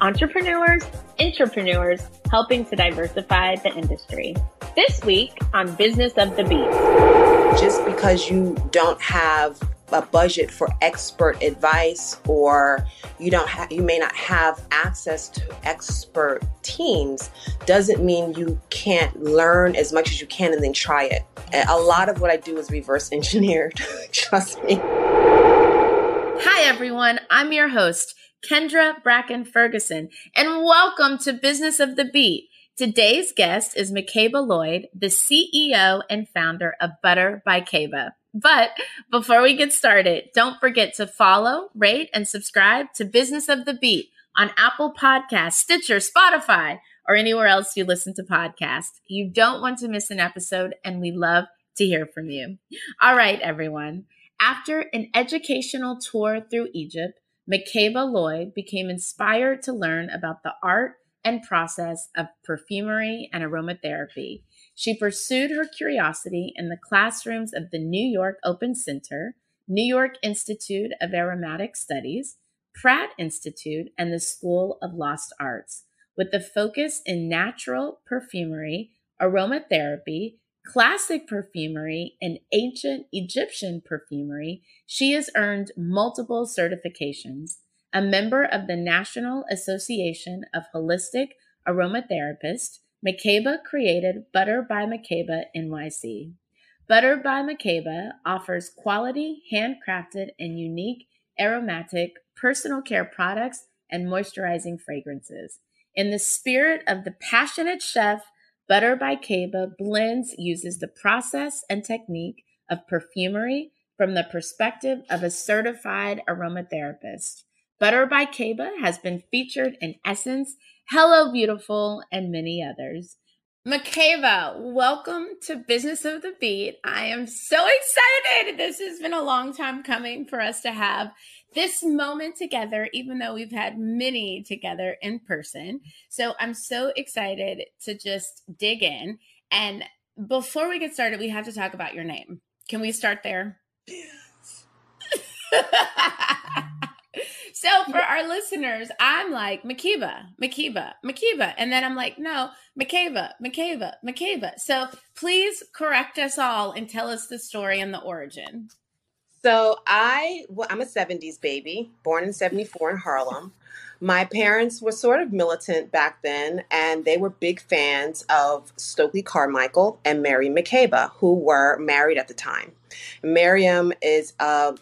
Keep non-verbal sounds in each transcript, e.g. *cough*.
entrepreneurs, entrepreneurs helping to diversify the industry. This week on Business of the Beat. Just because you don't have a budget for expert advice or you don't have you may not have access to expert teams doesn't mean you can't learn as much as you can and then try it. A lot of what I do is reverse engineered. *laughs* Trust me. Hi everyone, I'm your host Kendra Bracken Ferguson, and welcome to Business of the Beat. Today's guest is Makeba Lloyd, the CEO and founder of Butter by Keba. But before we get started, don't forget to follow, rate, and subscribe to Business of the Beat on Apple Podcasts, Stitcher, Spotify, or anywhere else you listen to podcasts. You don't want to miss an episode, and we love to hear from you. All right, everyone. After an educational tour through Egypt, Makeba Lloyd became inspired to learn about the art and process of perfumery and aromatherapy. She pursued her curiosity in the classrooms of the New York Open Center, New York Institute of Aromatic Studies, Pratt Institute, and the School of Lost Arts, with a focus in natural perfumery, aromatherapy, classic perfumery, and ancient Egyptian perfumery, she has earned multiple certifications. A member of the National Association of Holistic Aromatherapists, Makeba created Butter by Makeba NYC. Butter by Makeba offers quality, handcrafted, and unique aromatic personal care products and moisturizing fragrances. In the spirit of the passionate chef Butter by Keba blends uses the process and technique of perfumery from the perspective of a certified aromatherapist. Butter by Keba has been featured in Essence, Hello Beautiful, and many others. Makeba, welcome to Business of the Beat. I am so excited. This has been a long time coming for us to have this moment together, even though we've had many together in person. So I'm so excited to just dig in. And before we get started, we have to talk about your name. Can we start there? Yes. *laughs* so for our listeners, I'm like Makeba, Makeba, Makeba, and then I'm like, no, Makeba, Makeba, Makeba. So please correct us all and tell us the story and the origin. So I, well, I'm a 70s baby, born in 74 in Harlem. My parents were sort of militant back then, and they were big fans of Stokely Carmichael and Miriam Makeba, who were married at the time. Miriam is a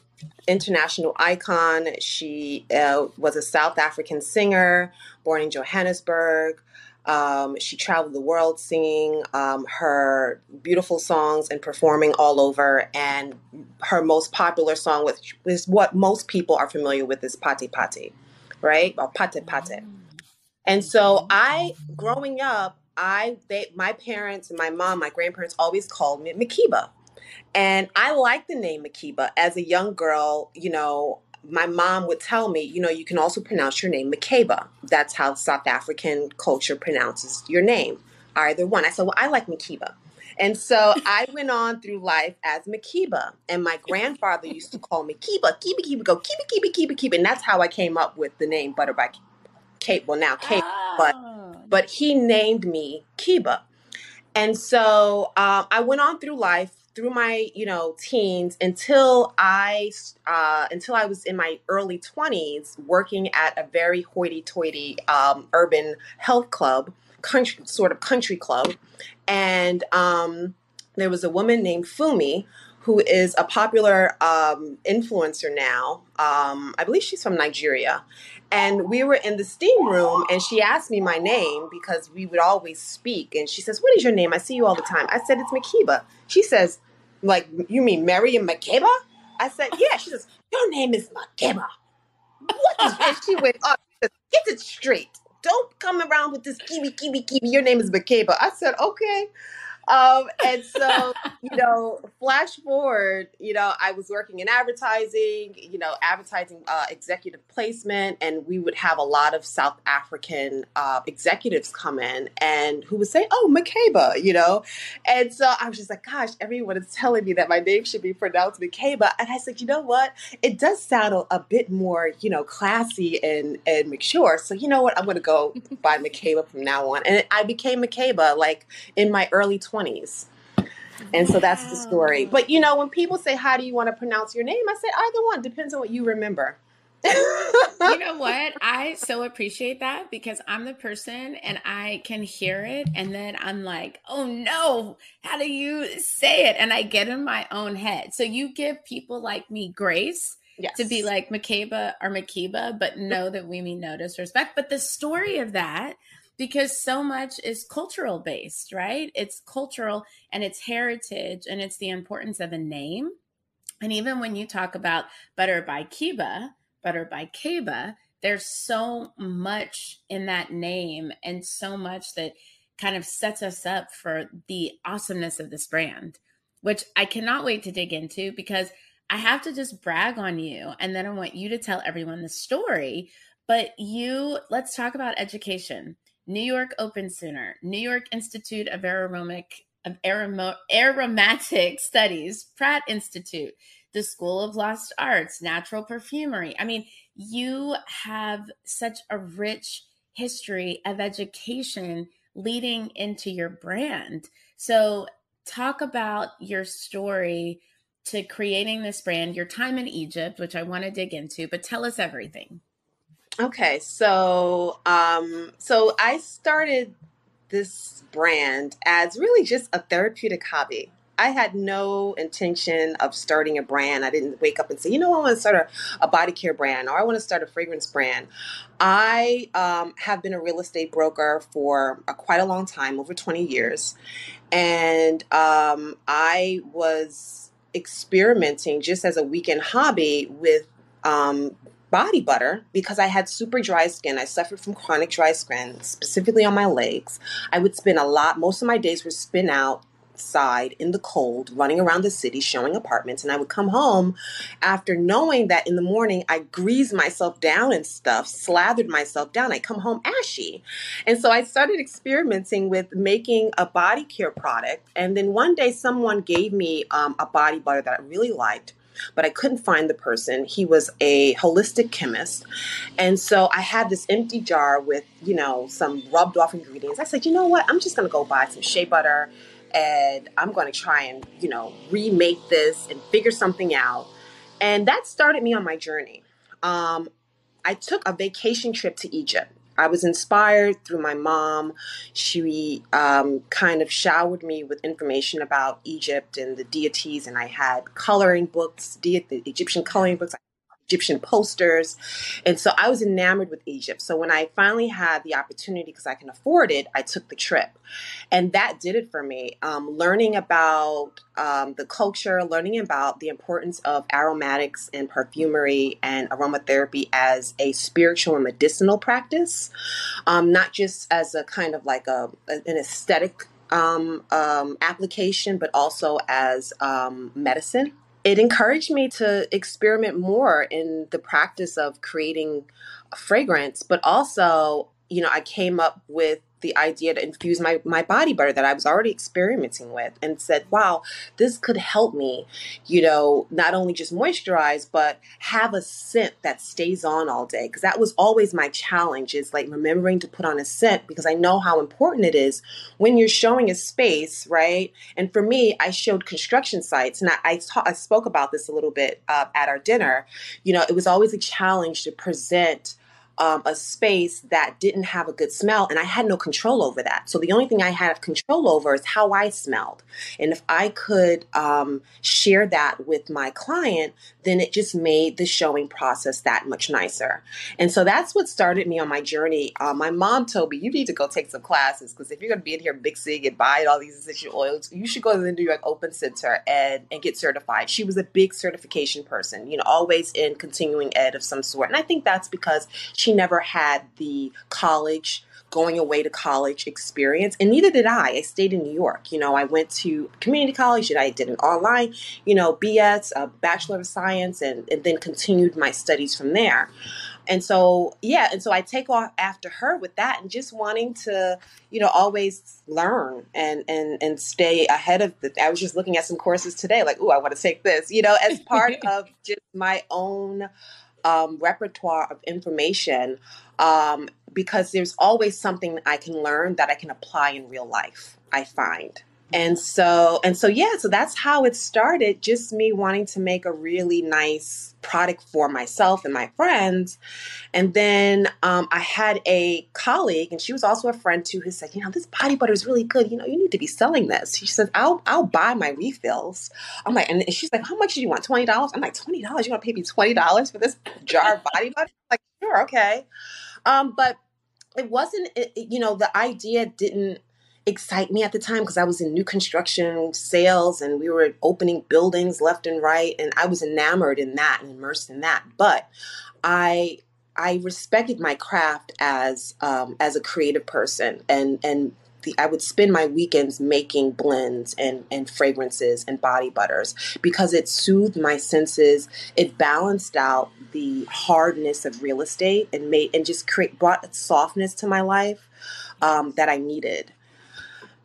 international icon. She uh, was a South African singer, born in Johannesburg. Um, she traveled the world singing um, her beautiful songs and performing all over. And her most popular song, which is what most people are familiar with, is Pate Pate, right? Or Pate Pate. And so I, growing up, I they my parents and my mom, my grandparents always called me Makeba. And I like the name Makeba. As a young girl, you know, my mom would tell me, you know, you can also pronounce your name Makeba. That's how South African culture pronounces your name. Either one. I said, well, I like Makeba. And so I *laughs* went on through life as Makeba. And my grandfather used to call me Kiba, Kiba, Kiba, go, Kiba, Kiba, Kiba, Kiba. And that's how I came up with the name Butter by Kate. Well, now Kate, oh. but but he named me Kiba. And so uh, I went on through life through my you know teens until I uh, until I was in my early twenties, working at a very hoity-toity um, urban health club country sort of country club, and um, there was a woman named Fumi who is a popular um, influencer now. Um, I believe she's from Nigeria. And we were in the steam room, and she asked me my name because we would always speak. And she says, What is your name? I see you all the time. I said, It's Makeba. She says, Like, you mean Miriam Makeba? I said, *laughs* Yeah. She says, Your name is Makeba. What is And she went up. She says, Get it straight. Don't come around with this kiwi, kiwi, kiwi. Your name is Makeba. I said, Okay. Um, and *laughs* so, you know, flash forward, you know, I was working in advertising, you know, advertising uh, executive placement, and we would have a lot of South African uh, executives come in and who would say, Oh, Makeba, you know? And so I was just like, Gosh, everyone is telling me that my name should be pronounced Makeba. And I said, You know what? It does sound a, a bit more, you know, classy and, and mature. So, you know what? I'm going to go *laughs* by Makeba from now on. And I became Makeba like in my early 20s 20s. And so that's the story. But you know, when people say, How do you want to pronounce your name? I say, Either one, depends on what you remember. you *laughs* know what? I so appreciate that because I'm the person and I can hear it. And then I'm like, oh no, how do you say it? And I get in my own head. So you give people like me grace yes. to be like Makeba or Makiba, but know that we mean no disrespect. But the story of that because so much is cultural based, right? It's cultural and it's heritage and it's the importance of a name. And even when you talk about Butter by Kiba, Butter by Keba, there's so much in that name and so much that kind of sets us up for the awesomeness of this brand, which I cannot wait to dig into because I have to just brag on you. And then I want you to tell everyone the story. But you, let's talk about education. New York Open Center, New York Institute of Aromatic, of Aromo, Aromatic *laughs* Studies, Pratt Institute, the School of Lost Arts, Natural Perfumery. I mean, you have such a rich history of education leading into your brand. So, talk about your story to creating this brand, your time in Egypt, which I want to dig into, but tell us everything. Okay, so um, so I started this brand as really just a therapeutic hobby. I had no intention of starting a brand. I didn't wake up and say, you know, I want to start a, a body care brand or I want to start a fragrance brand. I um, have been a real estate broker for a, quite a long time, over 20 years. And um, I was experimenting just as a weekend hobby with um, body butter because I had super dry skin. I suffered from chronic dry skin, specifically on my legs. I would spend a lot, most of my days were spent outside in the cold, running around the city, showing apartments. And I would come home after knowing that in the morning I greased myself down and stuff, slathered myself down. I come home ashy. And so I started experimenting with making a body care product. And then one day someone gave me um, a body butter that I really liked but I couldn't find the person. He was a holistic chemist. And so I had this empty jar with, you know, some rubbed off ingredients. I said, you know what? I'm just going to go buy some shea butter and I'm going to try and, you know, remake this and figure something out. And that started me on my journey. Um, I took a vacation trip to Egypt I was inspired through my mom. She um, kind of showered me with information about Egypt and the deities, and I had coloring books, the Egyptian coloring books. Egyptian posters. And so I was enamored with Egypt. So when I finally had the opportunity, because I can afford it, I took the trip. And that did it for me. Um, learning about um, the culture, learning about the importance of aromatics and perfumery and aromatherapy as a spiritual and medicinal practice, um, not just as a kind of like a, an aesthetic um, um, application, but also as um, medicine it encouraged me to experiment more in the practice of creating fragrance, but also, you know, I came up with the idea to infuse my, my body butter that I was already experimenting with and said, wow, this could help me, you know, not only just moisturize, but have a scent that stays on all day. Because that was always my challenge is like remembering to put on a scent because I know how important it is when you're showing a space, right? And for me, I showed construction sites and I, I, ta- I spoke about this a little bit uh, at our dinner. You know, it was always a challenge to present um, a space that didn't have a good smell and I had no control over that. So the only thing I had control over is how I smelled. And if I could um, share that with my client, then it just made the showing process that much nicer. And so that's what started me on my journey. Uh, my mom told me, you need to go take some classes because if you're going to be in here mixing and buying all these essential oils, you should go to the New York Open Center and, and get certified. She was a big certification person, you know, always in continuing ed of some sort. And I think that's because she never had the college going away to college experience and neither did i. I stayed in new york. You know i went to community college and i did an online you know bs a bachelor of science and, and then continued my studies from there. And so yeah and so i take off after her with that and just wanting to you know always learn and and and stay ahead of the i was just looking at some courses today like oh i want to take this you know as *laughs* part of just my own um, repertoire of information um, because there's always something I can learn that I can apply in real life, I find. And so, and so, yeah, so that's how it started. Just me wanting to make a really nice product for myself and my friends. And then um, I had a colleague, and she was also a friend too, who said, "You know, this body butter is really good. You know, you need to be selling this." She says, "I'll I'll buy my refills." I'm like, and she's like, "How much do you want? Twenty dollars?" I'm like, twenty dollars? You want to pay me twenty dollars for this jar of body butter? I'm like, sure, okay. Um, but it wasn't. It, you know, the idea didn't excite me at the time because I was in new construction sales and we were opening buildings left and right and I was enamored in that and immersed in that. But I I respected my craft as um, as a creative person and and the, I would spend my weekends making blends and, and fragrances and body butters because it soothed my senses. It balanced out the hardness of real estate and made and just create brought softness to my life um, that I needed.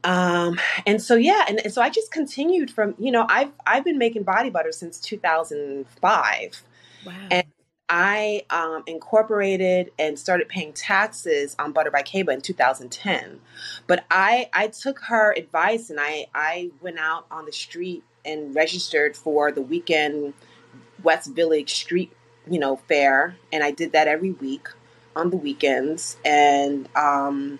Um, and so yeah, and, and so I just continued from you know I've I've been making body butter since 2005, wow. and I um, incorporated and started paying taxes on Butter by Keba in 2010. But I I took her advice and I I went out on the street and registered for the weekend West Village street you know fair, and I did that every week on the weekends and um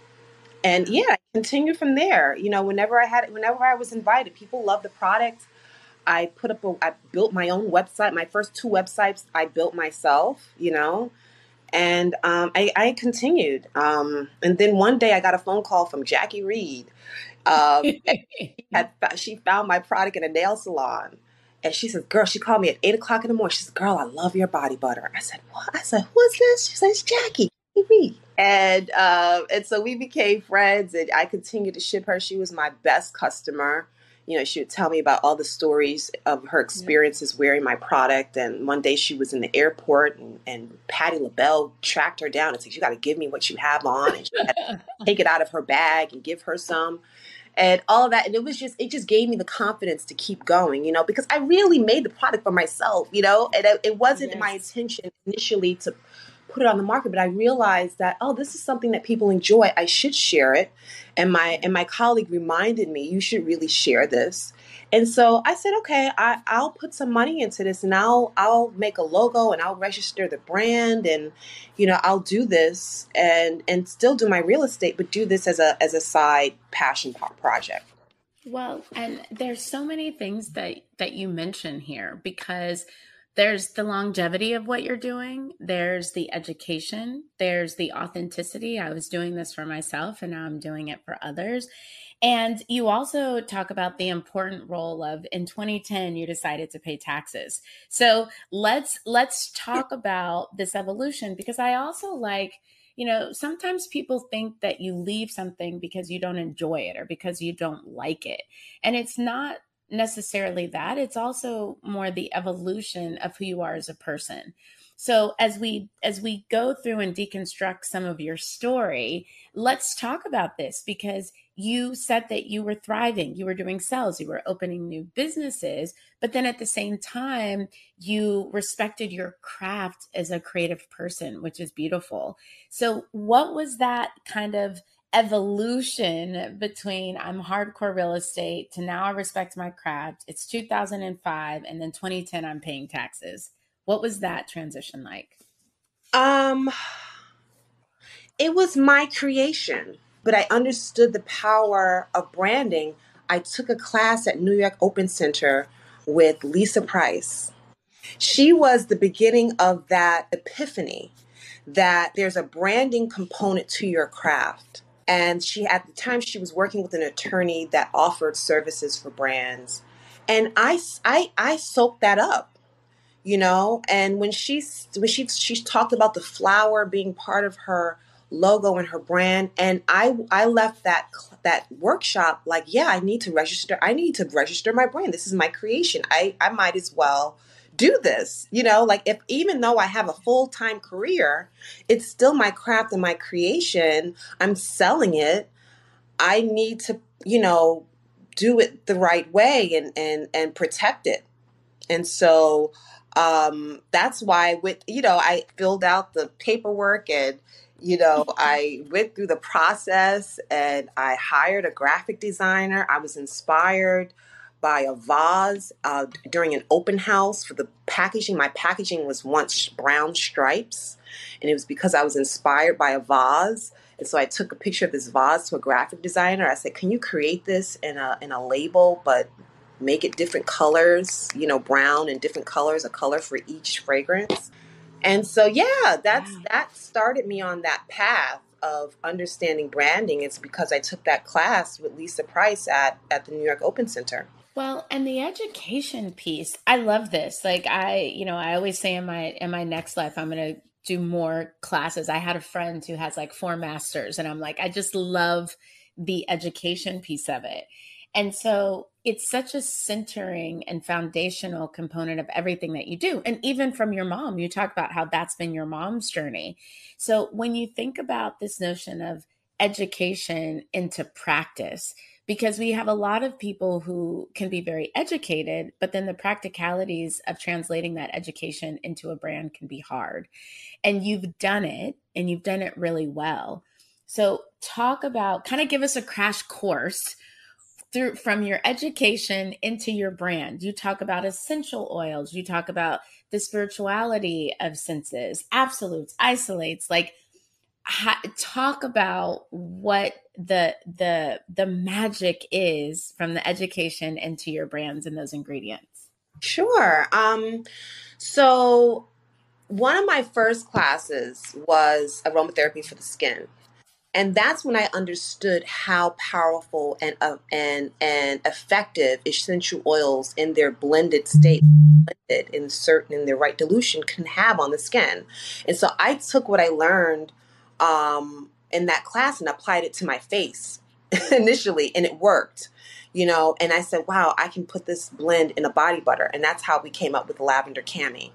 and yeah, I continued from there. You know, whenever I had, whenever I was invited, people loved the product. I put up, a, I built my own website. My first two websites I built myself. You know, and um, I, I, continued. Um, and then one day I got a phone call from Jackie Reed. Um, *laughs* had, she found my product in a nail salon. And she says, Girl, she called me at eight o'clock in the morning. She says, Girl, I love your body butter. I said, What? I said, Who is this? She says, Jackie. Reed and uh, and so we became friends and i continued to ship her she was my best customer you know she would tell me about all the stories of her experiences yeah. wearing my product and one day she was in the airport and, and patti labelle tracked her down and said you got to give me what you have on and she had to take it out of her bag and give her some and all that and it was just it just gave me the confidence to keep going you know because i really made the product for myself you know and it, it wasn't yes. my intention initially to put it on the market, but I realized that oh, this is something that people enjoy. I should share it. And my and my colleague reminded me, you should really share this. And so I said, okay, I, I'll put some money into this, and I'll I'll make a logo, and I'll register the brand, and you know I'll do this, and and still do my real estate, but do this as a as a side passion project. Well, and there's so many things that that you mention here because there's the longevity of what you're doing. There's the education. There's the authenticity. I was doing this for myself and now i'm doing it for others. And you also talk about the important role of in 2010 you decided to pay taxes. So let's let's talk about this evolution because i also like you know sometimes people think that you leave something because you don't enjoy it or because you don't like it. And it's not necessarily that. It's also more the evolution of who you are as a person. So as we as we go through and deconstruct some of your story let's talk about this because you said that you were thriving. You were doing sales. You were opening new businesses but then at the same time you respected your craft as a creative person which is beautiful. So what was that kind of evolution between I'm hardcore real estate to now I respect my craft. It's 2005 and then 2010 I'm paying taxes. What was that transition like? Um it was my creation, but I understood the power of branding. I took a class at New York Open Center with Lisa Price. She was the beginning of that epiphany that there's a branding component to your craft. And she, at the time, she was working with an attorney that offered services for brands. And I, I, I soaked that up, you know. And when she, when she, she talked about the flower being part of her logo and her brand, and I, I left that that workshop like, yeah, I need to register. I need to register my brand. This is my creation. I, I might as well do this you know? Like if even though i have a full-time career it's still my craft and my creation. I'm selling it. I need to you know do it the right way and and and protect it. And so um that's why with you know i filled out the paperwork and you know *laughs* i went through the process and i hired a graphic designer. I was inspired by a vase uh, during an open house for the packaging. My packaging was once brown stripes, and it was because I was inspired by a vase. And so I took a picture of this vase to a graphic designer. I said, "Can you create this in a in a label, but make it different colors? You know, brown and different colors, a color for each fragrance." And so, yeah, that's that started me on that path of understanding branding. It's because I took that class with Lisa Price at at the New York Open Center. Well, and the education piece, I love this. Like I, you know, I always say in my in my next life I'm to do more classes. I had a friend who has like four masters and I'm like I just love the education piece of it. And so it's such a centering and foundational component of everything that you do. And even from your mom, you talk about how that's been your mom's journey. So when you think about this notion of education into practice, because we have a lot of people who can be very educated, but then the practicalities of translating that education into a brand can be hard. And you've done it and you've done it really well. So, talk about kind of give us a crash course through from your education into your brand. You talk about essential oils, you talk about the spirituality of senses, absolutes, isolates, like ha- talk about what the the the magic is from the education into your brands and those ingredients. Sure. Um so one of my first classes was aromatherapy for the skin. And that's when I understood how powerful and uh, and and effective essential oils in their blended state, blended in certain in their right dilution, can have on the skin. And so I took what I learned um, in that class and applied it to my face *laughs* initially, and it worked. You know, and I said, "Wow, I can put this blend in a body butter," and that's how we came up with lavender cami.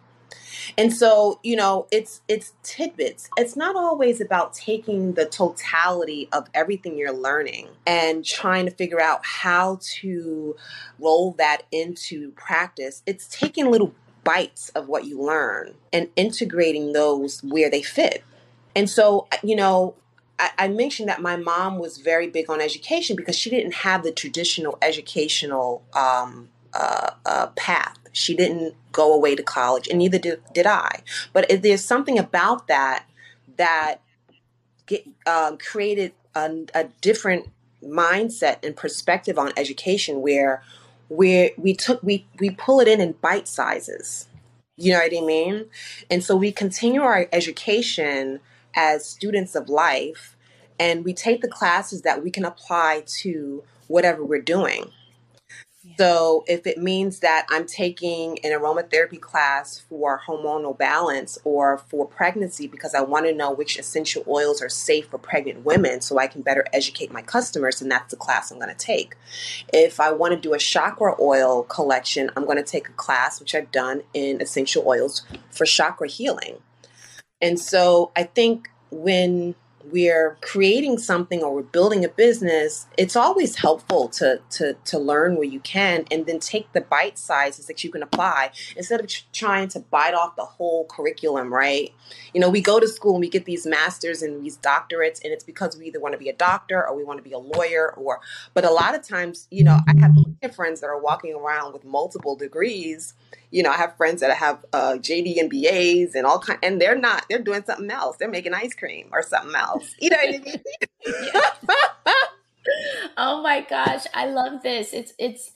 And so, you know, it's it's tidbits. It's not always about taking the totality of everything you're learning and trying to figure out how to roll that into practice. It's taking little bites of what you learn and integrating those where they fit. And so, you know, I, I mentioned that my mom was very big on education because she didn't have the traditional educational um, uh, uh, path. She didn't go away to college, and neither did, did I. But there's something about that that get, uh, created a, a different mindset and perspective on education where where we took we we pull it in in bite sizes you know what i mean and so we continue our education as students of life and we take the classes that we can apply to whatever we're doing. So, if it means that I'm taking an aromatherapy class for hormonal balance or for pregnancy because I want to know which essential oils are safe for pregnant women so I can better educate my customers, then that's the class I'm going to take. If I want to do a chakra oil collection, I'm going to take a class, which I've done in essential oils for chakra healing. And so I think when we're creating something or we're building a business, it's always helpful to to to learn where you can and then take the bite sizes that you can apply instead of trying to bite off the whole curriculum, right? You know, we go to school and we get these masters and these doctorates and it's because we either want to be a doctor or we want to be a lawyer or but a lot of times, you know, I have mm-hmm. friends that are walking around with multiple degrees you know, I have friends that have uh, JD and BAs and all kind, and they're not. They're doing something else. They're making ice cream or something else. You know what I mean? *laughs* oh my gosh, I love this. It's it's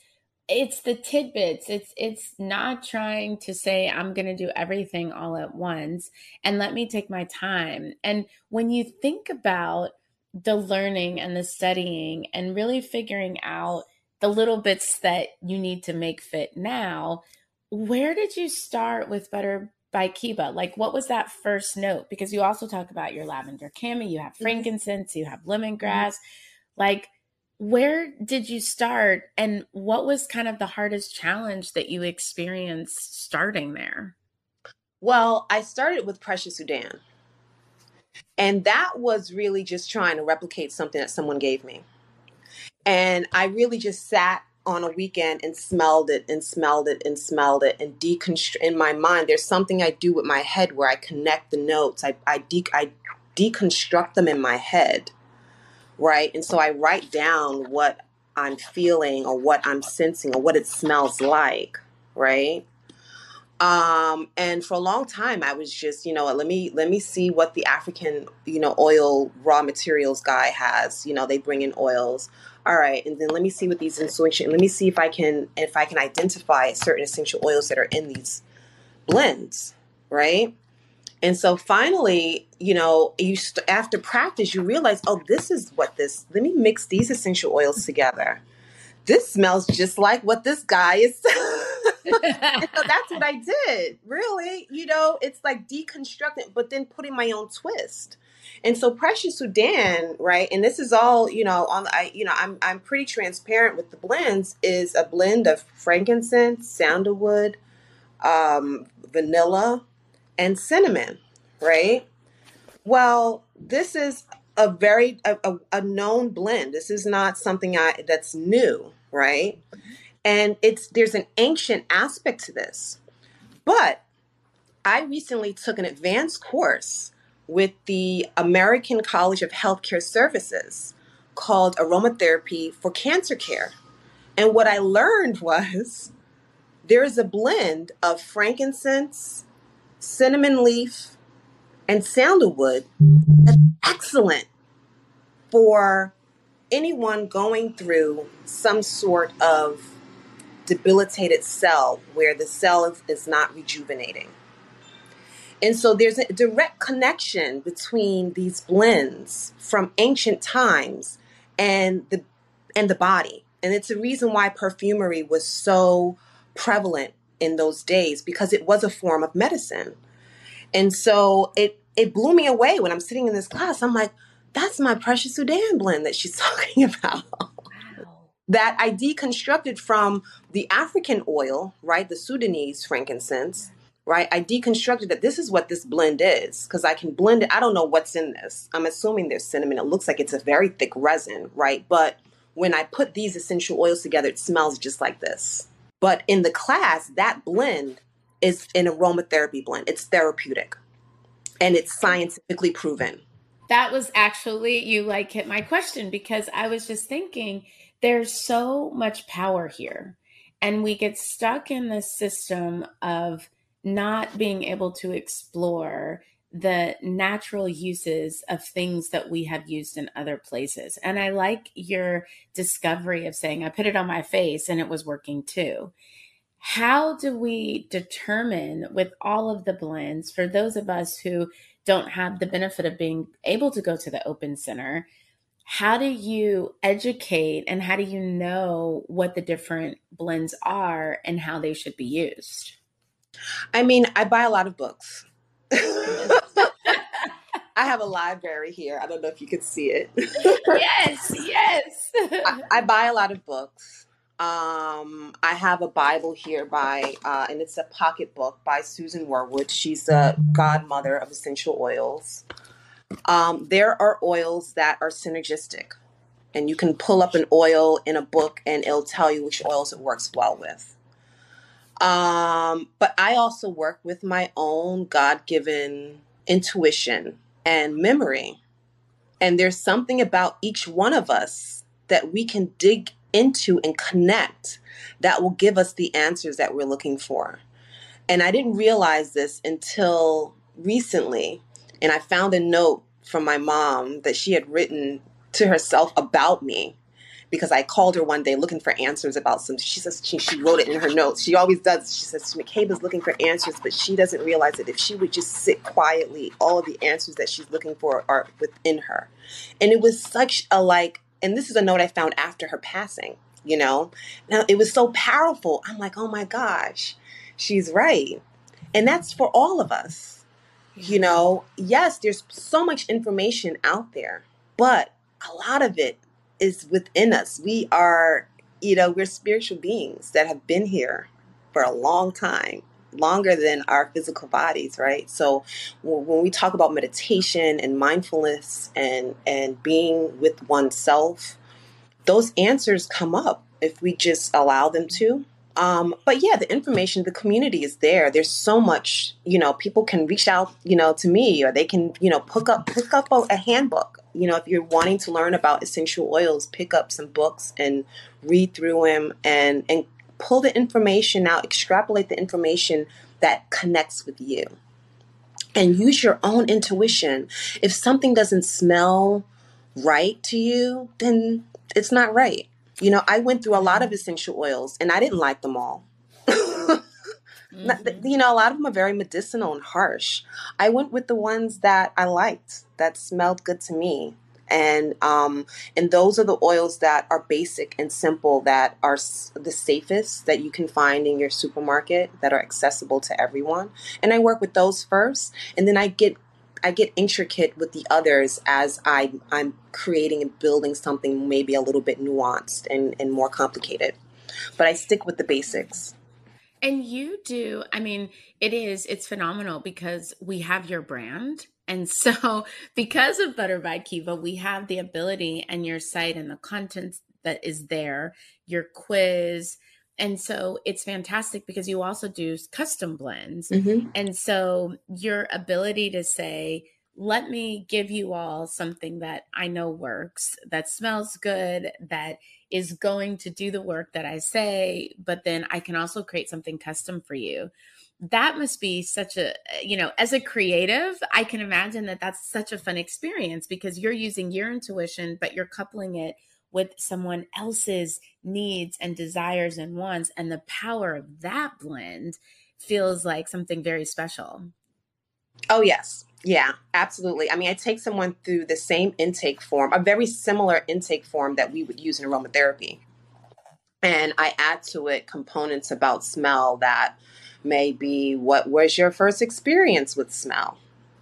it's the tidbits. It's it's not trying to say I'm going to do everything all at once and let me take my time. And when you think about the learning and the studying and really figuring out the little bits that you need to make fit now, where did you start with Butter by Kiba? Like, what was that first note? Because you also talk about your lavender cami, you have mm-hmm. frankincense, you have lemongrass. Mm-hmm. Like, where did you start and what was kind of the hardest challenge that you experienced starting there? Well, I started with Precious Sudan. And that was really just trying to replicate something that someone gave me. And I really just sat on a weekend and smelled it and smelled it and smelled it and deconstruct in my mind. There's something I do with my head where I connect the notes. I I, de- I deconstruct them in my head, right? And so I write down what I'm feeling or what I'm sensing or what it smells like, right? Um and for a long time i was just you know let me let me see what the african you know oil raw materials guy has you know they bring in oils. All right and then let me see what these essential let me see if i can if i can identify certain essential oils that are in these blends right? And so finally you know you st- after practice you realize oh this is what this let me mix these essential oils together this smells just like what this guy is *laughs* so that's what I *laughs* did. Really, you know, it's like deconstructing, but then putting my own twist. And so Precious Sudan, right? And this is all, you know, on I, you know, I'm I'm pretty transparent with the blends. Is a blend of frankincense, sandalwood, um, vanilla, and cinnamon, right? Well, this is a very a, a, a known blend. This is not something I that's new, right? And it's there's an ancient aspect to this. But I recently took an advanced course with the American College of Healthcare Sciences called Aromatherapy for Cancer Care. And what I learned was there is a blend of frankincense, cinnamon leaf, and sandalwood that's excellent for anyone going through some sort of debilitated cell where the cell is, is not rejuvenating. And so there's a direct connection between these blends from ancient times and the and the body. And it's a reason why perfumery was so prevalent in those days because it was a form of medicine. And so it it blew me away when I'm sitting in this class. I'm like, that's my precious Sudan blend that she's *laughs* talking about that I deconstructed from the African oil, right? The Sudanese frankincense, mm-hmm. right? I deconstructed that this is what this blend is because I can blend it. I don't know what's in this. I'm assuming there's cinnamon. It looks like it's a very thick resin, right? But when I put these essential oils together, it smells just like this. But in the class, that blend is an aromatherapy blend. It's therapeutic and it's scientifically proven. That was actually, you like hit my question because I was just thinking there's so much power here. And we get stuck in this system of not being able to explore the natural uses of things that we have used in other places. And I like your discovery of saying, I put it on my face and it was working too. How do we determine with all of the blends for those of us who don't have the benefit of being able to go to the open center? how do you educate and how do you know what the different blends are and how they should be used? I mean, I buy a lot of books. *laughs* I have a library here. I don't know if you can see it. yes, yes. *laughs* I, I, buy a lot of books. Um, I have a Bible here by, uh, and it's a pocket book by Susan Worwood. She's the godmother of essential oils. Um, there are oils that are synergistic, and you can pull up an oil in a book and it'll tell you which oils it works well with. Um, but I also work with my own God given intuition and memory. And there's something about each one of us that we can dig into and connect that will give us the answers that we're looking for. And I didn't realize this until recently. And I found a note from my mom that she had written to herself about me because I called her one day looking for answers about some. She says she, she wrote it in her notes. She always does. She says Makeba's looking for answers, but she doesn't realize that if she would just sit quietly, all of the answers that she's looking for are within her. And it was such a like, and this is a note I found after her passing. You know, now it was so powerful. I'm like, oh my gosh, she's right, and that's for all of us. You know, yes, there's so much information out there, but a lot of it is within us. We are, you know, we're spiritual beings that have been here for a long time, longer than our physical bodies, right? So when we talk about meditation and mindfulness and and being with oneself, those answers come up if we just allow them to. Um, but yeah, the information, the community is there. There's so much, you know, people can reach out, you know, to me or they can, you know, pick up, pick up a, a handbook. You know, if you're wanting to learn about essential oils, pick up some books and read through them and, and pull the information out, extrapolate the information that connects with you and use your own intuition. If something doesn't smell right to you, then it's not right. You know, I went through a lot of essential oils and I didn't like them all. *laughs* mm-hmm. You know, a lot of them are very medicinal and harsh. I went with the ones that I liked, that smelled good to me. And um, and those are the oils that are basic and simple, that are the safest that you can find in your supermarket, that are accessible to everyone. And I work with those first, and then I get I get intricate with the others as I I'm creating and building something maybe a little bit nuanced and, and more complicated. But I stick with the basics. And you do, I mean, it is, it's phenomenal because we have your brand. And so, *laughs* because of Butter by Keba, we have the ability and your site and the content that is there, your quiz, and so it's fantastic because you also do custom blends. Mm-hmm. And so your ability to say, let me give you all something that I know works, that smells good, that is going to do the work that I say, but then I can also create something custom for you. That must be such a, you know, as a creative, I can imagine that that's such a fun experience because you're using your intuition, but you're coupling it with someone else's needs and desires and wants. And the power of that blend feels like something very special. Oh, yes. Yeah, absolutely. I mean, I take someone through the same intake form, a very similar intake form that we would use in aromatherapy. And I add to it components about smell that may be what was your first experience with smell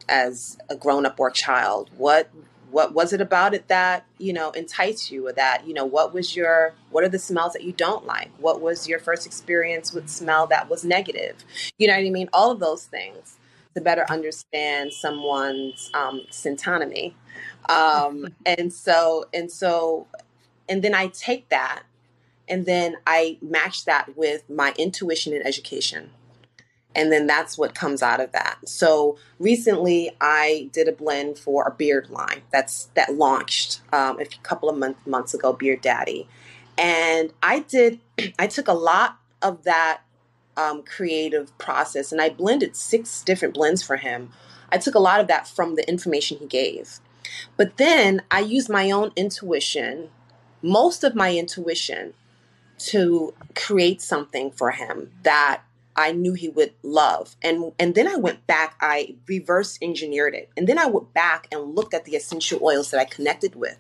as a grown up or child? What what was it about it that you know enticed you or that you know what was your what are the smells that you don't like? What was your first experience with smell that was negative? You know what i mean? All of those things to better understand someone's um, synonymy um, *laughs* and so and so and then i take that and then i match that with my intuition and education and then that's what comes out of that. So recently, I did a blend for a beard line that's that launched um, a couple of month, months ago, Beard Daddy, and I did. *clears throat* I took a lot of that um, creative process and I blended six different blends for him. I took a lot of that from the information he gave, but then I used my own intuition, most of my intuition, to create something for him that I knew he would love. And and then I went back, I reverse engineered it. And then I went back and looked at the essential oils that I connected with.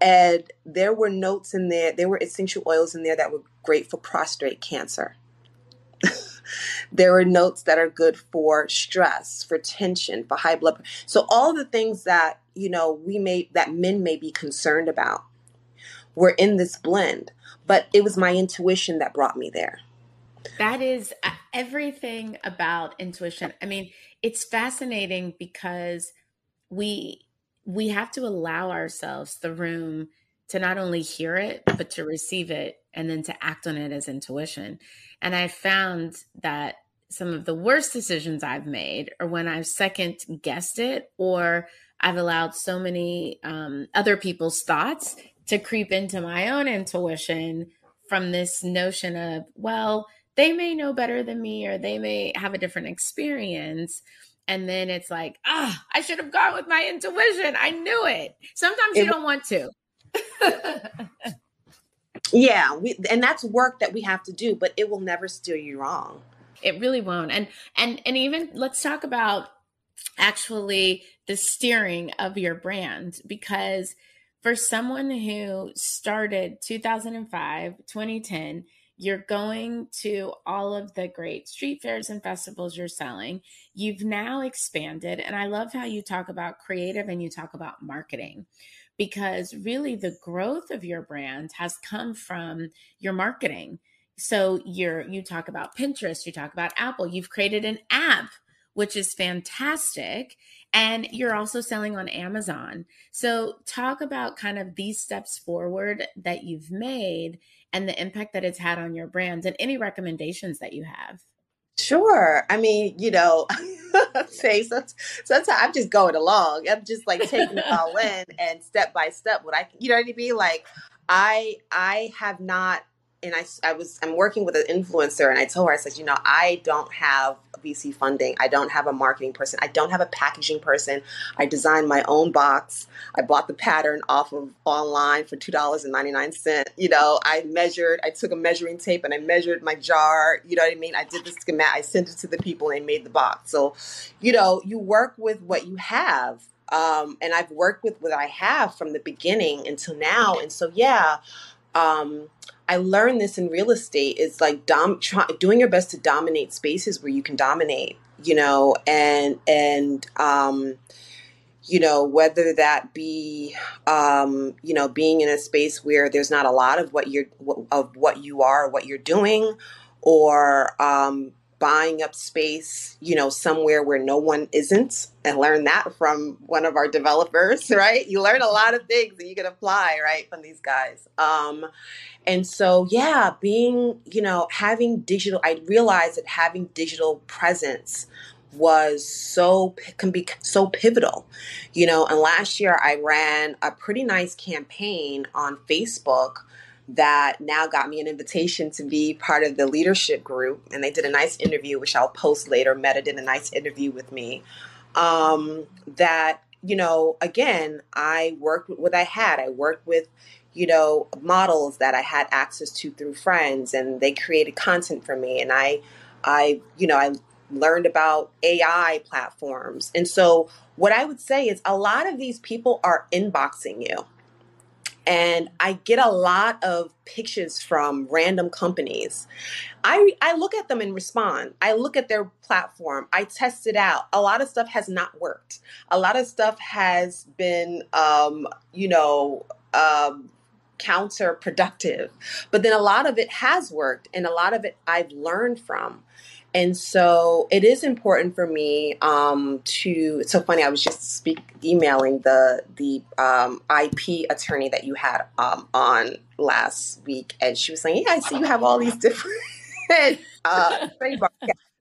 And there were notes in there, there were essential oils in there that were great for prostate cancer. *laughs* there were notes that are good for stress, for tension, for high blood. So all the things that, you know, we may that men may be concerned about were in this blend, but it was my intuition that brought me there. That is uh, everything about intuition. I mean, it's fascinating because we we have to allow ourselves the room to not only hear it but to receive it and then to act on it as intuition. And I found that some of the worst decisions I've made are when I've second guessed it or I've allowed so many um, other people's thoughts to creep into my own intuition from this notion of, well, they may know better than me or they may have a different experience and then it's like ah oh, i should have gone with my intuition. I knew it. Sometimes it, you don't want to. *laughs* Yeah we, and that's work that we have to do but it will never steer you wrong. It really won't. And and and even let's talk about actually the steering of your brand because for someone who started 2005 2010 you're going to all of the great street fairs and festivals you're selling. You've now expanded. And I love how you talk about creative and you talk about marketing because really the growth of your brand has come from your marketing. So you're you talk about Pinterest, you talk about Apple, you've created an app which is fantastic and you're also selling on Amazon. So talk about kind of these steps forward that you've made and the impact that it's had on your brand and any recommendations that you have. Sure. I mean, you know, *laughs* say sometimes I'm just going along. I'm just like taking it all *laughs* in and step by step what I you know what I mean? Like I I have not and I, I was I'm working with an influencer and I told her I said you know I don't have VC funding. I don't have a marketing person. I don't have a packaging person. I designed my own box. I bought the pattern off of online for two dollars and ninety nine cent you know? I measured I took a measuring tape and I measured my jar you know what I mean? I did the schematic I sent it to the people and they made the box. So you know you work with what you have um, and I've worked with what I have from the beginning until now and so yeah um, I learned this in real estate is like dom- try, doing your best to dominate spaces where you can dominate, you know, and and um, you know whether that be um, you know being in a space where there's not a lot of what you're of what you are, what you're doing, or um, buying up space, you know, somewhere where no one isn't, and learn that from one of our developers, *laughs* right? You learn a lot of things that you can apply, right, from these guys. Um, and so, yeah, being, you know, having digital, I realized that having digital presence was so can be so pivotal you know and last year i ran a pretty nice campaign on facebook that now got me an invitation to be part of the leadership group. And they did a nice interview, which I'll post later. Meta did a nice interview with me. Um, that, you know, again, I worked with what I had. I worked with, you know, models that I had access to through friends, and they created content for me. And I, I, you know, I learned about AI platforms. And so, what I would say is a lot of these people are inboxing you and I get a lot of pictures from random companies. I I look at them and respond. I look at their platform. I test it out. A lot of stuff has not worked. A lot of stuff has been, um, you know. Um, counterproductive but then a lot of it has worked and a lot of it i've learned from and so it is important for me um, to. It's so funny. I was just speak emailing the the um, IP attorney that you had um, on last week, and she was saying, "Yeah, I see you have all these different *laughs* uh, trademarks."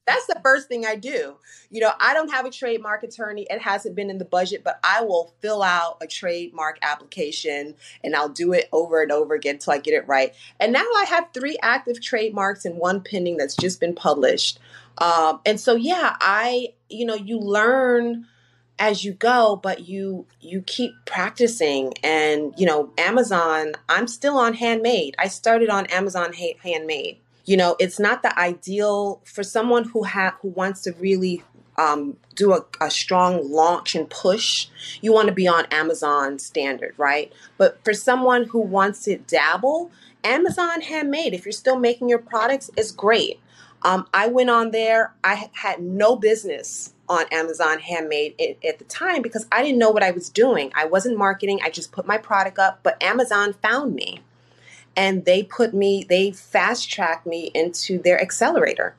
That's the first thing I do. You know, I don't have a trademark attorney. It hasn't been in the budget, but I will fill out a trademark application and I'll do it over and over again until I get it right. And now I have three active trademarks and one pending that's just been published. Um, and so, yeah, I, you know, you learn as you go but you you keep practicing and you know amazon i'm still on handmade i started on amazon handmade you know it's not the ideal for someone who ha- who wants to really um, do a, a strong launch and push you want to be on amazon standard right? But for someone who wants to dabble amazon handmade. If you're still making your products is great. Um, i went on there i had no business on amazon handmade at, at the time because i didn't know what i was doing. I wasn't marketing i just put my product up but amazon found me and they put me, they fast tracked me into their accelerator.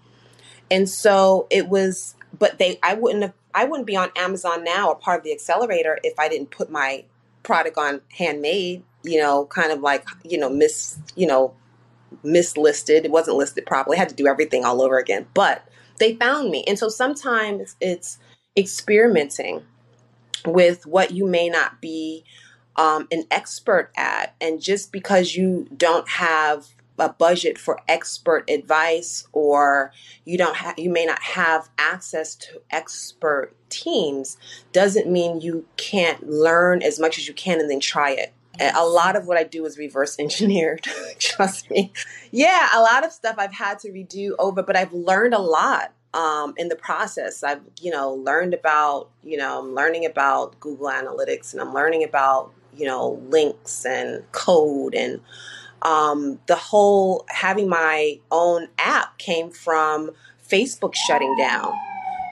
And so it was, but they, I wouldn't have, I wouldn't be on Amazon now or part of the accelerator if I didn't put my product on handmade, you know, kind of like, you know, miss, you know, mislisted. It wasn't listed properly. I had to do everything all over again. But they found me. And so sometimes it's experimenting with what you may not be um, an expert at. And just because you don't have a budget for expert advice or you don't have you may not have access to expert teams doesn't mean you can't learn as much as you can and then try it a lot of what I do is reverse engineered. *laughs* Trust me. Yeah, a lot of stuff I've had to redo over, but I've learned a lot um, in the process. I've, you know, learned about, you know, I'm learning about Google Analytics and I'm learning about, you know, links and code and um, the whole having my own app came from Facebook shutting down.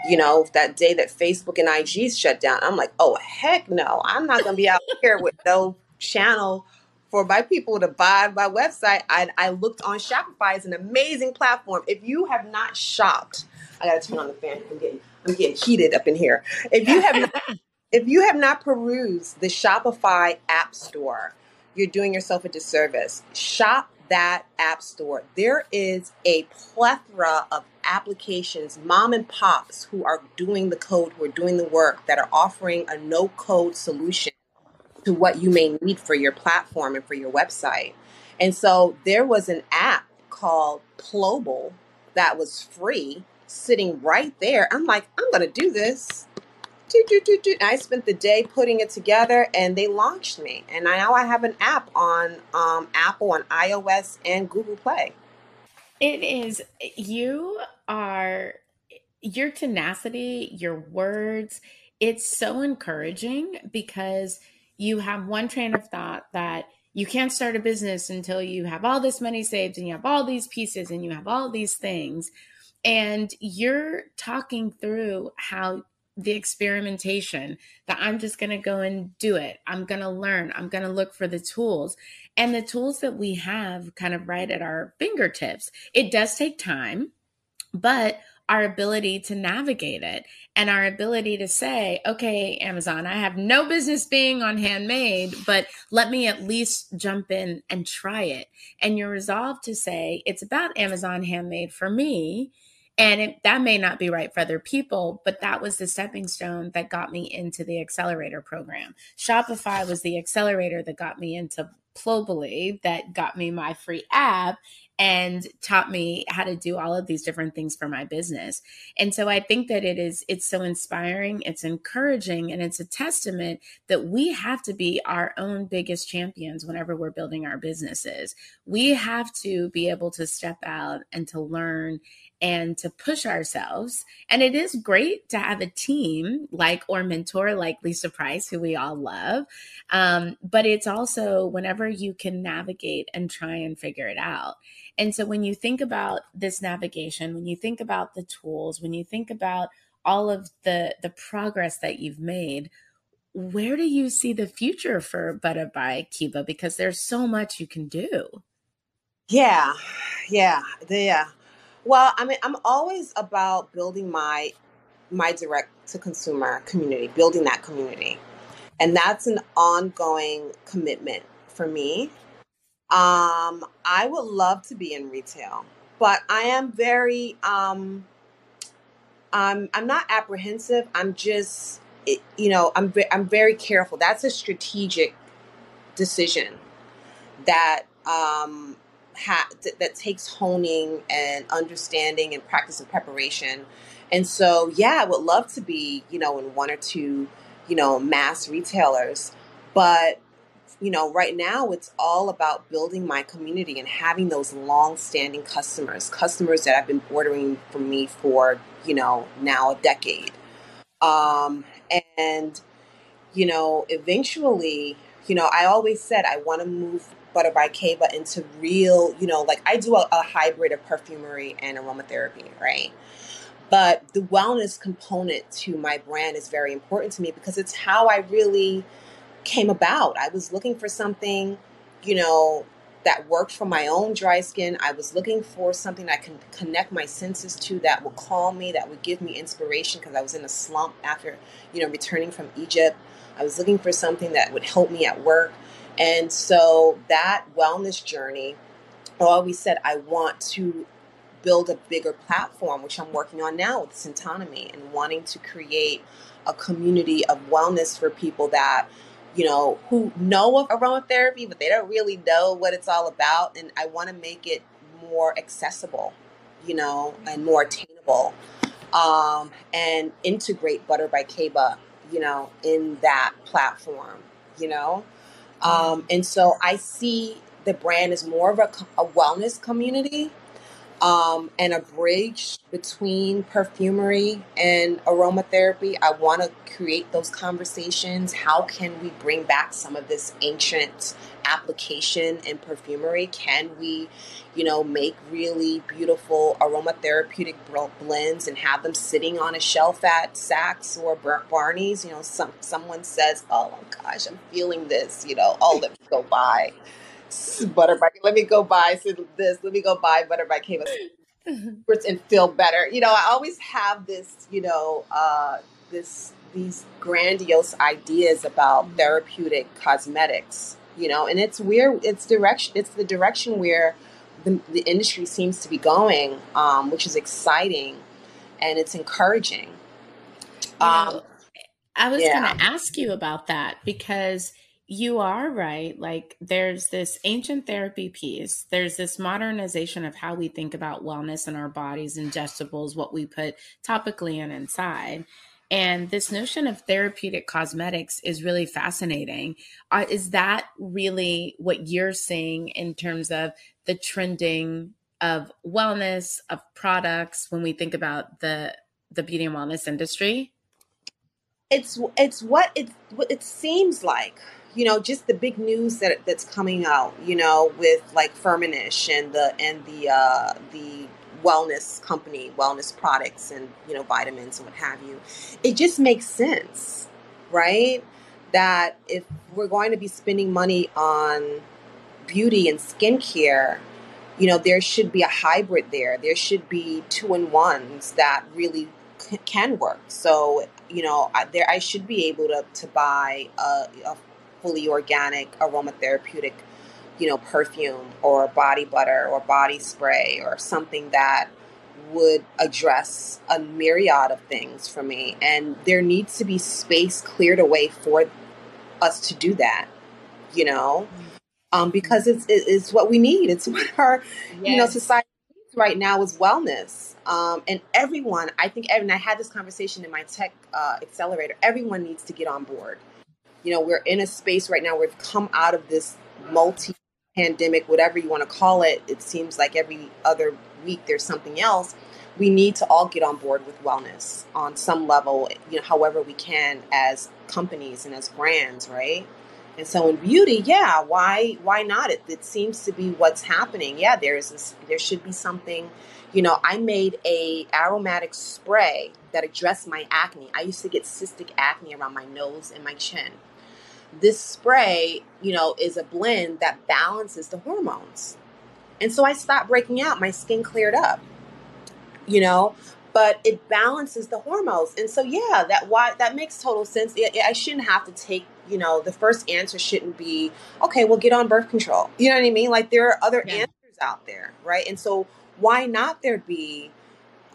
You know, that day that Facebook and IG shut down, I'm like, oh, heck no, I'm not going to be out *laughs* here with no channel for my people to buy my website. I, I looked on Shopify as an amazing platform. If you have not shopped, I gotta turn on the fan. I'm getting I'm getting heated up in here. If you have not, *laughs* if you have not perused the Shopify app store, you're doing yourself a disservice. Shop that app store. There is a plethora of applications, mom and pops who are doing the code, who are doing the work, that are offering a no code solution to what you may need for your platform and for your website. And so there was an app called Plobal that was free sitting right there. I'm like, I'm going to do this. I spent the day putting it together and they launched me. And now I have an app on um, Apple, on iOS, and Google Play. It is, you are, your tenacity, your words, it's so encouraging because you have one train of thought that you can't start a business until you have all this money saved and you have all these pieces and you have all these things. And you're talking through how the experimentation that I'm just going to go and do it. I'm going to learn. I'm going to look for the tools and the tools that we have kind of right at our fingertips. It does take time, but our ability to navigate it and our ability to say, okay, Amazon, I have no business being on handmade, but let me at least jump in and try it. And you're resolved to say, it's about Amazon handmade for me. And it, that may not be right for other people, but that was the stepping stone that got me into the accelerator program. Shopify was the accelerator that got me into Plobally, that got me my free app and taught me how to do all of these different things for my business. And so I think that it is it's so inspiring, it's encouraging and it's a testament that we have to be our own biggest champions whenever we're building our businesses. We have to be able to step out and to learn and to push ourselves. And it is great to have a team like or mentor like Lisa Price, who we all love. Um, but it's also whenever you can navigate and try and figure it out. And so when you think about this navigation, when you think about the tools, when you think about all of the the progress that you've made, where do you see the future for Butter by Keba? Because there's so much you can do. Yeah, yeah, yeah. Well, I mean, I'm always about building my my direct to consumer community, building that community, and that's an ongoing commitment for me. Um, I would love to be in retail, but I am very um I'm I'm not apprehensive. I'm just you know, I'm I'm very careful. That's a strategic decision that um ha- that takes honing and understanding and practice and preparation. And so, yeah, I would love to be, you know, in one or two, you know, mass retailers, but you know, right now it's all about building my community and having those long-standing customers, customers that have been ordering from me for, you know, now a decade. Um, and, you know, eventually, you know, I always said I want to move Butter by Keba into real, you know, like I do a, a hybrid of perfumery and aromatherapy, right? But the wellness component to my brand is very important to me because it's how I really came about. I was looking for something, you know, that worked for my own dry skin. I was looking for something I can connect my senses to that would calm me, that would give me inspiration because I was in a slump after, you know, returning from Egypt. I was looking for something that would help me at work. And so that wellness journey, I always said I want to build a bigger platform, which I'm working on now with Syntonomy and wanting to create a community of wellness for people that you know, who know of aromatherapy, but they don't really know what it's all about. And I want to make it more accessible, you know, and more attainable. Um, and integrate Butter by Keba, you know, in that platform, you know. Um, and so I see the brand as more of a, a wellness community um, and a bridge between perfumery and aromatherapy. I want to create those conversations. How can we bring back some of this ancient application in perfumery? Can we, you know, make really beautiful aromatherapeutic blends and have them sitting on a shelf at Saks or Barney's? You know, some someone says, "Oh my gosh, I'm feeling this," you know, all that me go buy *laughs* butter by let me go buy this. Let me go buy butter by Keba and feel better. You know i always have this you know uh this these grandiose ideas about therapeutic cosmetics you know and it's where it's direction it's the direction where the, the industry seems to be going um which is exciting and it's encouraging. You know, um i was yeah. going to ask you about that because you are right. Like there's this ancient therapy piece. There's this modernization of how we think about wellness in our bodies, ingestibles, what we put topically and inside. And this notion of therapeutic cosmetics is really fascinating. Uh, is that really what you're seeing in terms of the trending of wellness of products when we think about the the beauty and wellness industry? It's it's what it what it seems like you know, just the big news that that's coming out, you know, with like Firmenich and the and the uh, the wellness company, wellness products, and you know, vitamins and what have you. It just makes sense, right? That if we're going to be spending money on beauty and skincare, you know, there should be a hybrid there. There should be two in ones that really can work. So, you know, I, there I should be able to to buy a, a fully organic aromatherapeutic, you know, perfume or body butter or body spray or something that would address a myriad of things for me. And there needs to be space cleared away for us to do that, you know, um, because it's, it's what we need. It's *laughs* what our, yes. you know, society needs right now is wellness. Um, and everyone, I think, and I had this conversation in my tech uh, accelerator, everyone needs to get on board you know, we're in a space right now we've come out of this multi pandemic, whatever you want to call it. It seems like every other week there's something else. We need to all get on board with wellness on some level, you know, however we can as companies and as brands, right? And so in beauty, yeah, why why not? It, it seems to be what's happening. Yeah, there's this, there should be something. You know, I made a aromatic spray that addressed my acne. I used to get cystic acne around my nose and my chin this spray, you know, is a blend that balances the hormones. And so I stopped breaking out. My skin cleared up, you know, but it balances the hormones. And so, yeah, that why that makes total sense. I shouldn't have to take, you know, the first answer shouldn't be, okay, well, get on birth control. You know what I mean? Like there are other yeah. answers out there, right? And so, why not there be,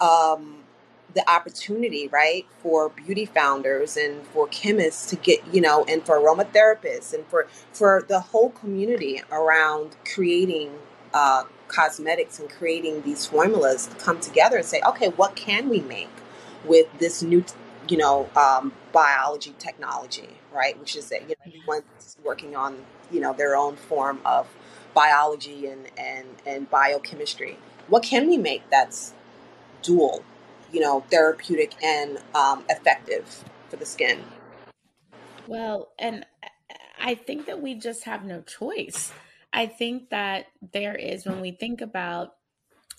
um, the opportunity, right, for beauty founders and for chemists to get, you know, and for aromatherapists and for for the whole community around creating uh, cosmetics and creating these formulas to come together and say, okay, what can we make with this new, you know, um, biology technology, right? Which is that you know everyone's working on, you know, their own form of biology and and and biochemistry. What can we make that's dual you know, therapeutic and um, effective for the skin. Well, and I think that we just have no choice. I think that there is, when we think about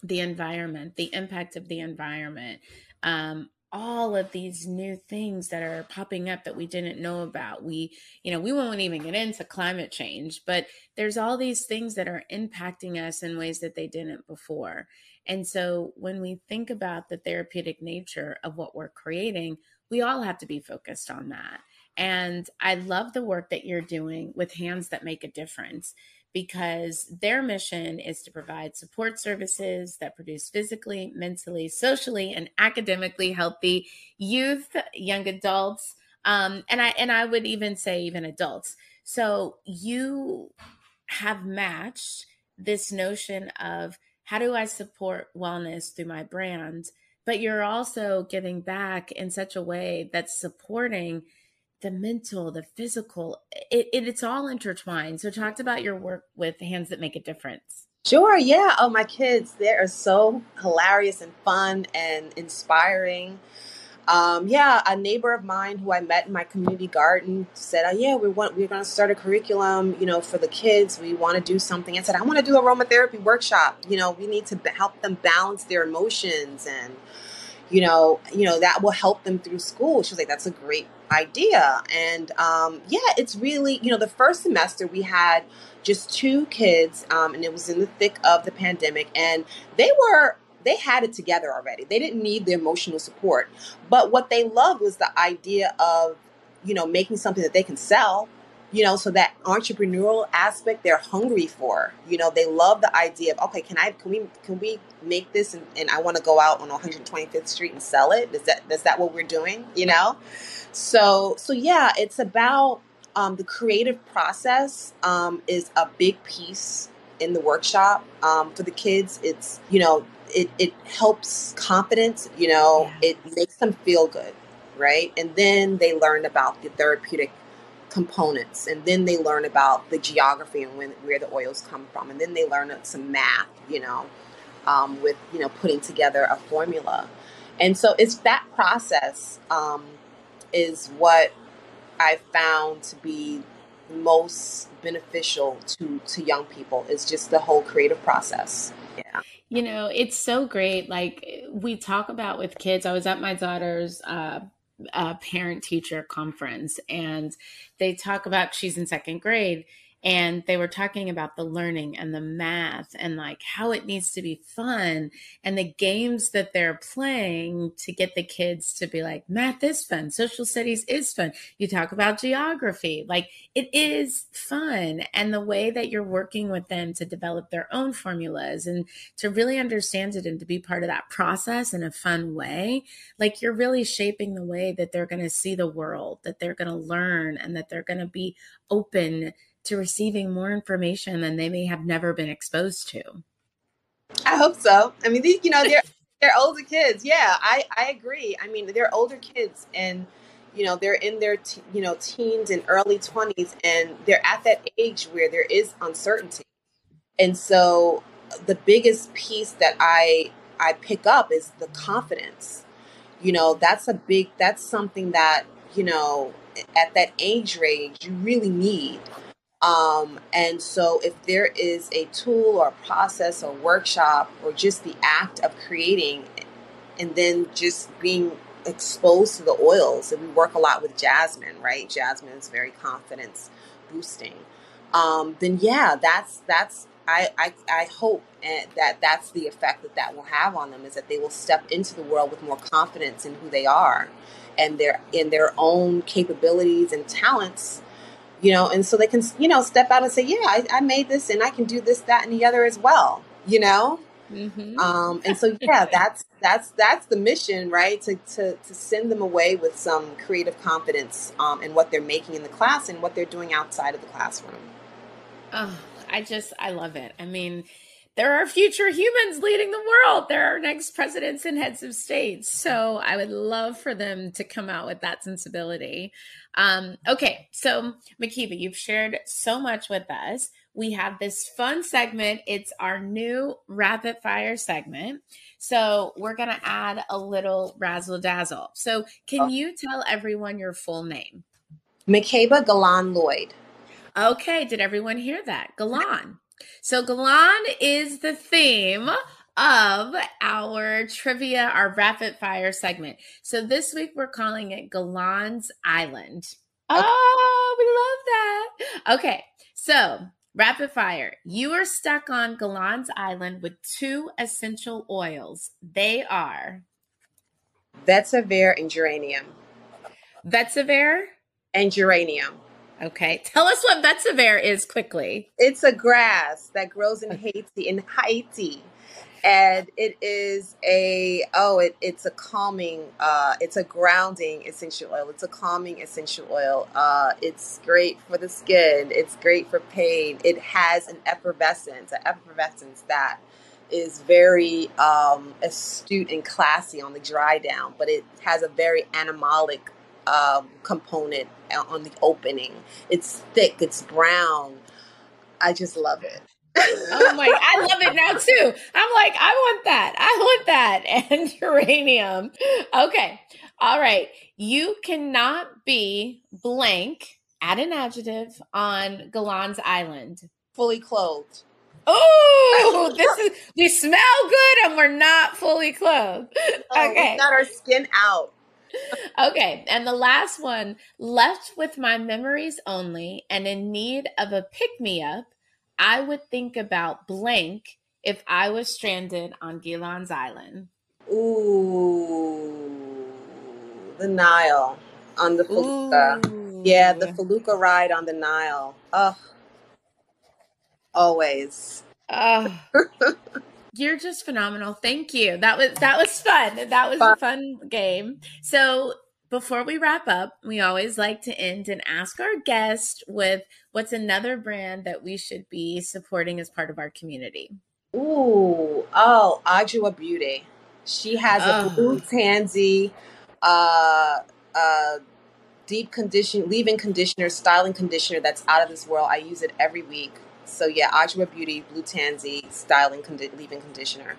the environment, the impact of the environment, um, all of these new things that are popping up that we didn't know about. We, you know, we won't even get into climate change, but there's all these things that are impacting us in ways that they didn't before. And so when we think about the therapeutic nature of what we're creating, we all have to be focused on that. And I love the work that you're doing with Hands That Make a Difference because their mission is to provide support services that produce physically, mentally, socially, and academically healthy youth, young adults, Um, and I and I would even say even adults. So you have matched this notion of how do I support wellness through my brand, but you're also giving back in such a way that's supporting the mental, the physical. It, it, it's all intertwined. So talked about your work with Hands That Make a Difference. Sure, yeah. Oh, my kids, they are so hilarious and fun and inspiring. Um, yeah, a neighbor of mine who I met in my community garden said, oh, "Yeah, we want we're going to start a curriculum, you know, for the kids. We want to do something." I said, "I want to do aromatherapy workshop. You know, we need to help them balance their emotions, and you know, you know that will help them through school." She was like, "That's a great idea." And um, yeah, it's really, you know, the first semester we had just two kids, um, and it was in the thick of the pandemic, and they were they had it together already. They didn't need the emotional support. But what they loved was the idea of, you know, making something that they can sell, you know, so that entrepreneurial aspect they're hungry for. You know, they love the idea of, okay, can I can we can we make this and, and I want to go out on 125th Street and sell it? Is that is that what we're doing? You know? So so yeah, it's about um, the creative process um, is a big piece in the workshop um, for the kids. It's you know it, it helps confidence, you know, yeah. it makes them feel good, right? And then they learn about the therapeutic components and then they learn about the geography and when, where the oils come from and then they learn some math you know um, with you know putting together a formula and so it's that process um, is what i found to be most beneficial to to young people is just the whole creative process yeah you know, it's so great. Like we talk about with kids. I was at my daughter's uh, uh, parent teacher conference, and they talk about she's in second grade, and they were talking about the learning and the math and like how it needs to be fun and the games that they're playing to get the kids to be like math is fun. Social studies is fun. You talk about geography. Like it is fun. And the way that you're working with them to develop their own formulas and to really understand it and to be part of that process in a fun way like you're really shaping the way that they're going to see the world that they're going to learn and that they're going to be open to receiving more information than they may have never been exposed to. I hope so. I mean, these, you know, they're they're older kids. Yeah, I I agree. I mean, they're older kids, and you know, they're in their you know teens and early twenties, and they're at that age where there is uncertainty, and so the biggest piece that I I pick up is the confidence. You know, that's a big. That's something that you know at that age range you really need um, and so, if there is a tool or a process or workshop or just the act of creating and then just being exposed to the oils, and we work a lot with jasmine, right? Jasmine is very confidence boosting. Um, then, yeah, that's that's I, I, I hope that that's the effect that that will have on them is that they will step into the world with more confidence in who they are and their in their own capabilities and talents you know, and so they can, you know, step out and say, yeah, I, I made this and I can do this, that, and the other as well, you know? Mm-hmm. Um, and so, yeah, *laughs* that's, that's, that's the mission, right? To, to, to send them away with some creative confidence um, in what they're making in the class and what they're doing outside of the classroom. Oh, I just, I love it. I mean, there are future humans leading the world. There are next presidents and heads of states. So I would love for them to come out with that sensibility. Um, okay, so Makeba, you've shared so much with us. We have this fun segment. It's our new rapid fire segment. So we're going to add a little razzle dazzle. So can oh. you tell everyone your full name? Makeba Guilan Lloyd. Okay, did everyone hear that? Guilan. So Guilan is the theme of our trivia, our rapid fire segment. So this week we're calling it Guilan's Island. Oh, we love that. Okay, so rapid fire. You are stuck on Guilan's Island with two essential oils. They are vetiver and geranium. Vetiver and geranium. Okay. Tell us what vetiver is quickly. It's a grass that grows in Haiti, in Haiti. and it is a oh it, it's a calming uh it's a grounding essential oil it's a calming essential oil uh it's great for the skin it's great for pain it has an effervescence an effervescence that is very um astute and classy on the dry down but it has a very animalic um, component on the opening it's thick it's brown i just love it oh my, I *laughs* love it now too. I'm like, I want that. I want that. *laughs* And geranium. Okay. All right. You cannot be blank, add an adjective on Guilan's Island. Fully clothed. Oh, this is we smell good and we're not fully clothed. *laughs* Oh, okay. We got our skin out. Okay. And the last one, left with my memories only and in need of a pick me up I would think about blank if I was stranded on Guilan's Island. Ooh, the Nile on the Felucca. Ooh. Yeah, the Felucca ride on the Nile. Oh, always. Oh. *laughs* You're just phenomenal. Thank you. That was that was fun. That was fun. a fun game. So before we wrap up, we always like to end and ask our guest with what's another brand that we should be supporting as part of our community. Ooh, oh, Adwoa Beauty. She has oh. a blue tansy, uh, uh, deep condition, leave-in conditioner, styling conditioner that's out of this world. I use it every week. So yeah, Adwoa Beauty Blue Tansy styling condi- leave-in conditioner.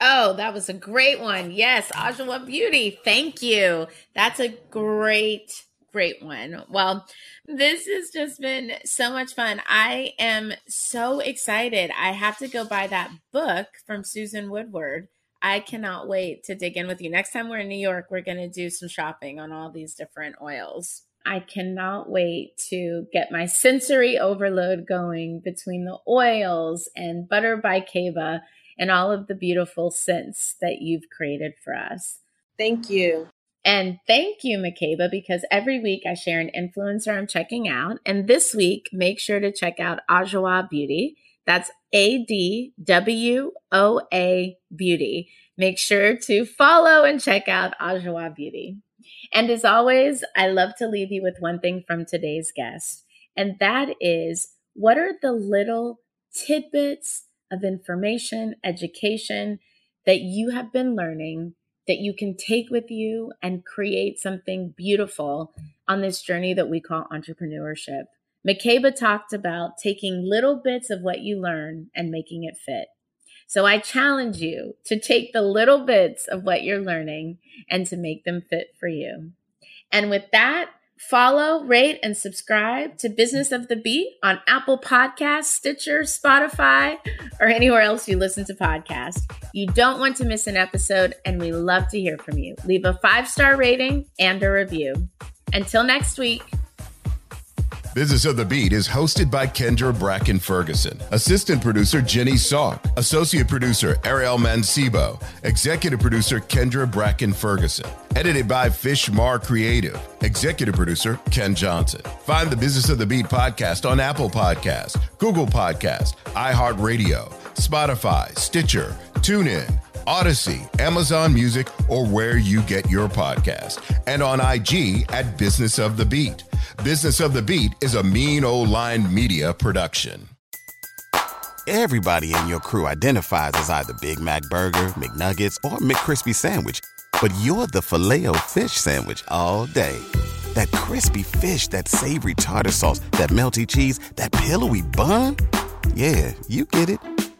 Oh, that was a great one. Yes, Adwoa Beauty. Thank you. That's a great, great one. Well, this has just been so much fun. I am so excited. I have to go buy that book from Susan Worwood. I cannot wait to dig in with you. Next time we're in New York, we're going to do some shopping on all these different oils. I cannot wait to get my sensory overload going between the oils and Butter by Keba and all of the beautiful scents that you've created for us. Thank you. And thank you, Makeba, because every week I share an influencer I'm checking out. And this week, make sure to check out Adwoa Beauty. That's A D W O A Beauty. Make sure to follow and check out Adwoa Beauty. And as always, I love to leave you with one thing from today's guest, and that is what are the little tidbits of information, education that you have been learning that you can take with you and create something beautiful on this journey that we call entrepreneurship. Makeba talked about taking little bits of what you learn and making it fit. So I challenge you to take the little bits of what you're learning and to make them fit for you. And with that, Follow, rate, and subscribe to Business of the Beat on Apple Podcasts, Stitcher, Spotify, or anywhere else you listen to podcasts. You don't want to miss an episode, and we love to hear from you. Leave a five star rating and a review. Until next week. Business of the Beat is hosted by Kendra Bracken Ferguson, assistant producer Jenny Salk, associate producer Ariel Mancebo, executive producer Kendra Bracken Ferguson, edited by Fishmar Creative, executive producer Ken Johnson. Find the Business of the Beat podcast on Apple Podcasts, Google Podcasts, iHeartRadio, Spotify, Stitcher, TuneIn. Audacy, Amazon Music, or where you get your podcast, and on IG at Business of the Beat. Business of the Beat is a mean old line media production. Everybody in your crew identifies as either Big Mac Burger, McNuggets, or McCrispy Sandwich, but you're the filet fish Sandwich all day. That crispy fish, that savory tartar sauce, that melty cheese, that pillowy bun. Yeah, you get it